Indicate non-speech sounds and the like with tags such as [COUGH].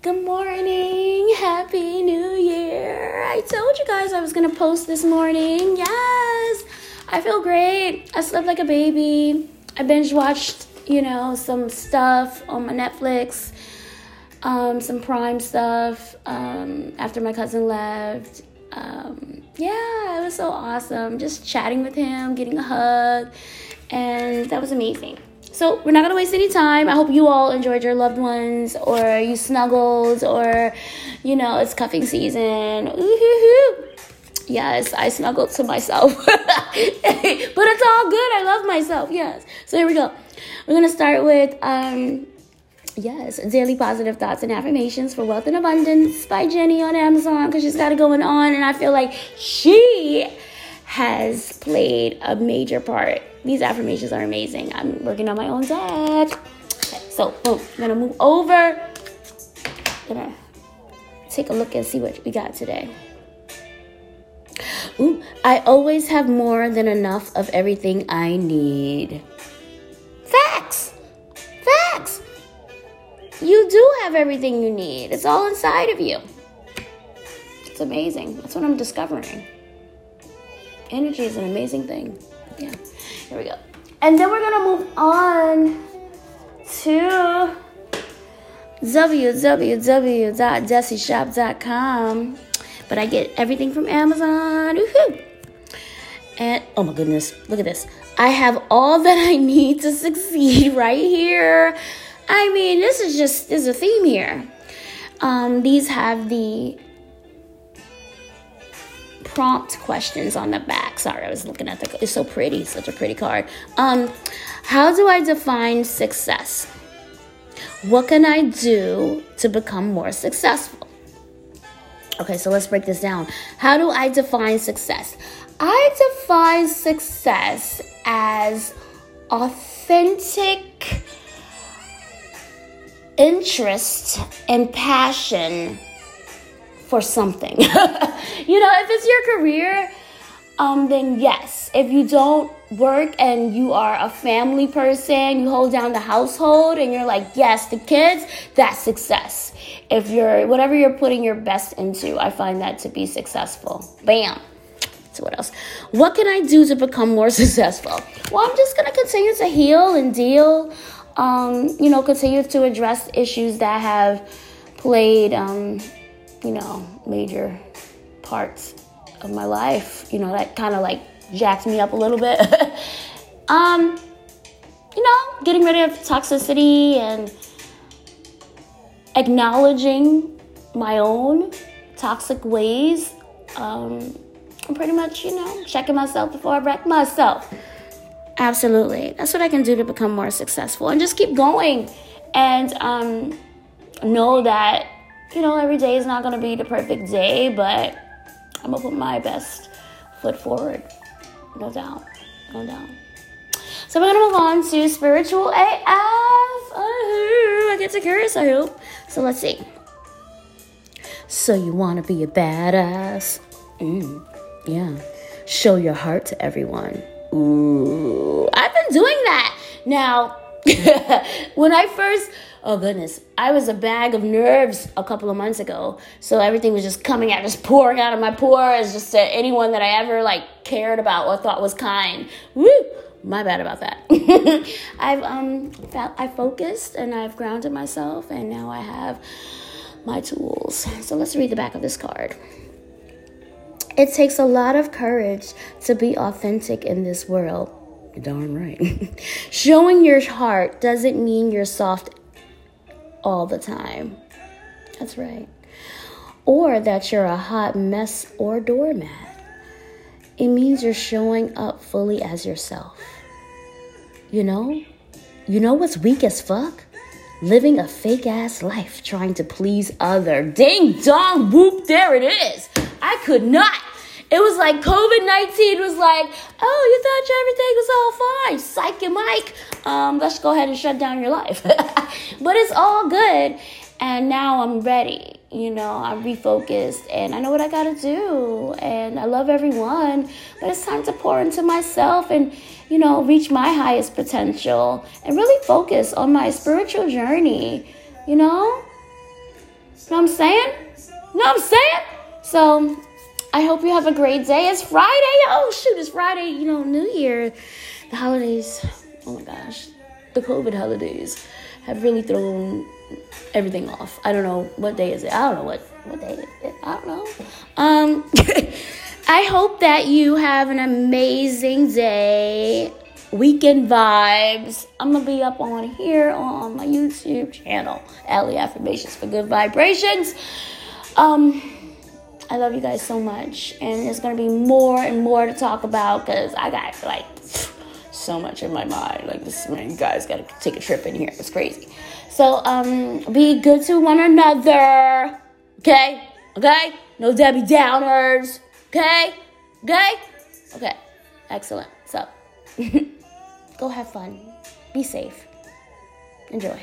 Good morning. Happy New Year. I told you guys I was going to post this morning. Yes. I feel great. I slept like a baby. I binge watched, you know, some stuff on my Netflix, um, some Prime stuff um, after my cousin left. Um, yeah, it was so awesome. Just chatting with him, getting a hug, and that was amazing. So we're not gonna waste any time. I hope you all enjoyed your loved ones, or you snuggled, or you know it's cuffing season. Ooh-hoo-hoo. Yes, I snuggled to myself, [LAUGHS] but it's all good. I love myself. Yes. So here we go. We're gonna start with um, yes, daily positive thoughts and affirmations for wealth and abundance by Jenny on Amazon because she's got it going on, and I feel like she has played a major part. These affirmations are amazing. I'm working on my own deck. So boom, I'm gonna move over. Gonna take a look and see what we got today. Ooh, I always have more than enough of everything I need. Facts! Facts! You do have everything you need. It's all inside of you. It's amazing. That's what I'm discovering. Energy is an amazing thing. Yeah. Here we go. And then we're to move on to www.desishop.com but I get everything from Amazon. Woo-hoo. And oh my goodness, look at this. I have all [LAUGHS] that I need to succeed [LAUGHS] right here. I mean, this is just there's a theme here. Um, these have the prompt questions on the back. Sorry, I was looking at the. It's so pretty, such a pretty card. Um, how do I define success? What can I do to become more successful? Okay, so let's break this down. How do I define success? I define success as authentic interest and passion for something. [LAUGHS] you know, if it's your career, um, then yes. If you don't work and you are a family person, you hold down the household and you're like, yes, the kids, that's success. If you're, whatever you're putting your best into, I find that to be successful. Bam. So, what else? What can I do to become more [LAUGHS] successful? Well, I'm just going to continue to heal and deal, um, you know, continue to address issues that have played, um, you know, major parts of my life, you know, that kind of like jacked me up a little bit. [LAUGHS] um, you know, getting rid of toxicity and acknowledging my own toxic ways. Um, I'm pretty much, you know, checking myself before I wreck myself. Absolutely. That's what I can do to become more successful and just keep going and um, know that, you know, every day is not going to be the perfect day, but I'm gonna put my best foot forward. No doubt. No doubt. So we're gonna move on to spiritual AF. I get to curious, I hope. So let's see. So you wanna be a badass? Mm, yeah. Show your heart to everyone. Ooh, I've been doing that. Now, when I first oh goodness, I was a bag of nerves a couple of months ago. So everything was just coming out, just pouring out of my pores, just to anyone that I ever like cared about or thought was kind. Woo! My bad about that. [LAUGHS] I've um felt, I focused and I've grounded myself and now I have my tools. So let's read the back of this card. It takes a lot of courage to be authentic in this world. Darn right. [LAUGHS] Showing your heart doesn't mean you're soft all the time. That's right. Or that you're a hot mess or doormat. It means you're showing up fully as yourself. You know? You know what's weak as fuck? Living a fake ass life trying to please other. Ding dong whoop, there it is. I could not. It was like COVID 19 was like, oh, you thought everything was all fine. Psych and Mike. Um, let's go ahead and shut down your life. [LAUGHS] but it's all good. And now I'm ready. You know, I'm refocused and I know what I gotta do. And I love everyone. But it's time to pour into myself and, you know, reach my highest potential and really focus on my spiritual journey. You know? know what I'm saying? know what I'm saying? So I hope you have a great day. It's Friday. Oh shoot, it's Friday, you know, New Year. The holidays. Oh my gosh. The COVID holidays have really thrown everything off. I don't know what day is it. I don't know what what day is it. I don't know. Um [LAUGHS] I hope that you have an amazing day. Weekend vibes. I'm gonna be up on here on my YouTube channel, Allie Affirmations for Good Vibrations. Um, I love you guys so much, and there's gonna be more and more to talk about because I got like so much in my mind. Like this, man, you guys gotta take a trip in here. It's crazy. So, um, be good to one another. Okay, okay. No Debbie Downers. Okay, okay, okay. Excellent. So, [LAUGHS] go have fun. Be safe. Enjoy.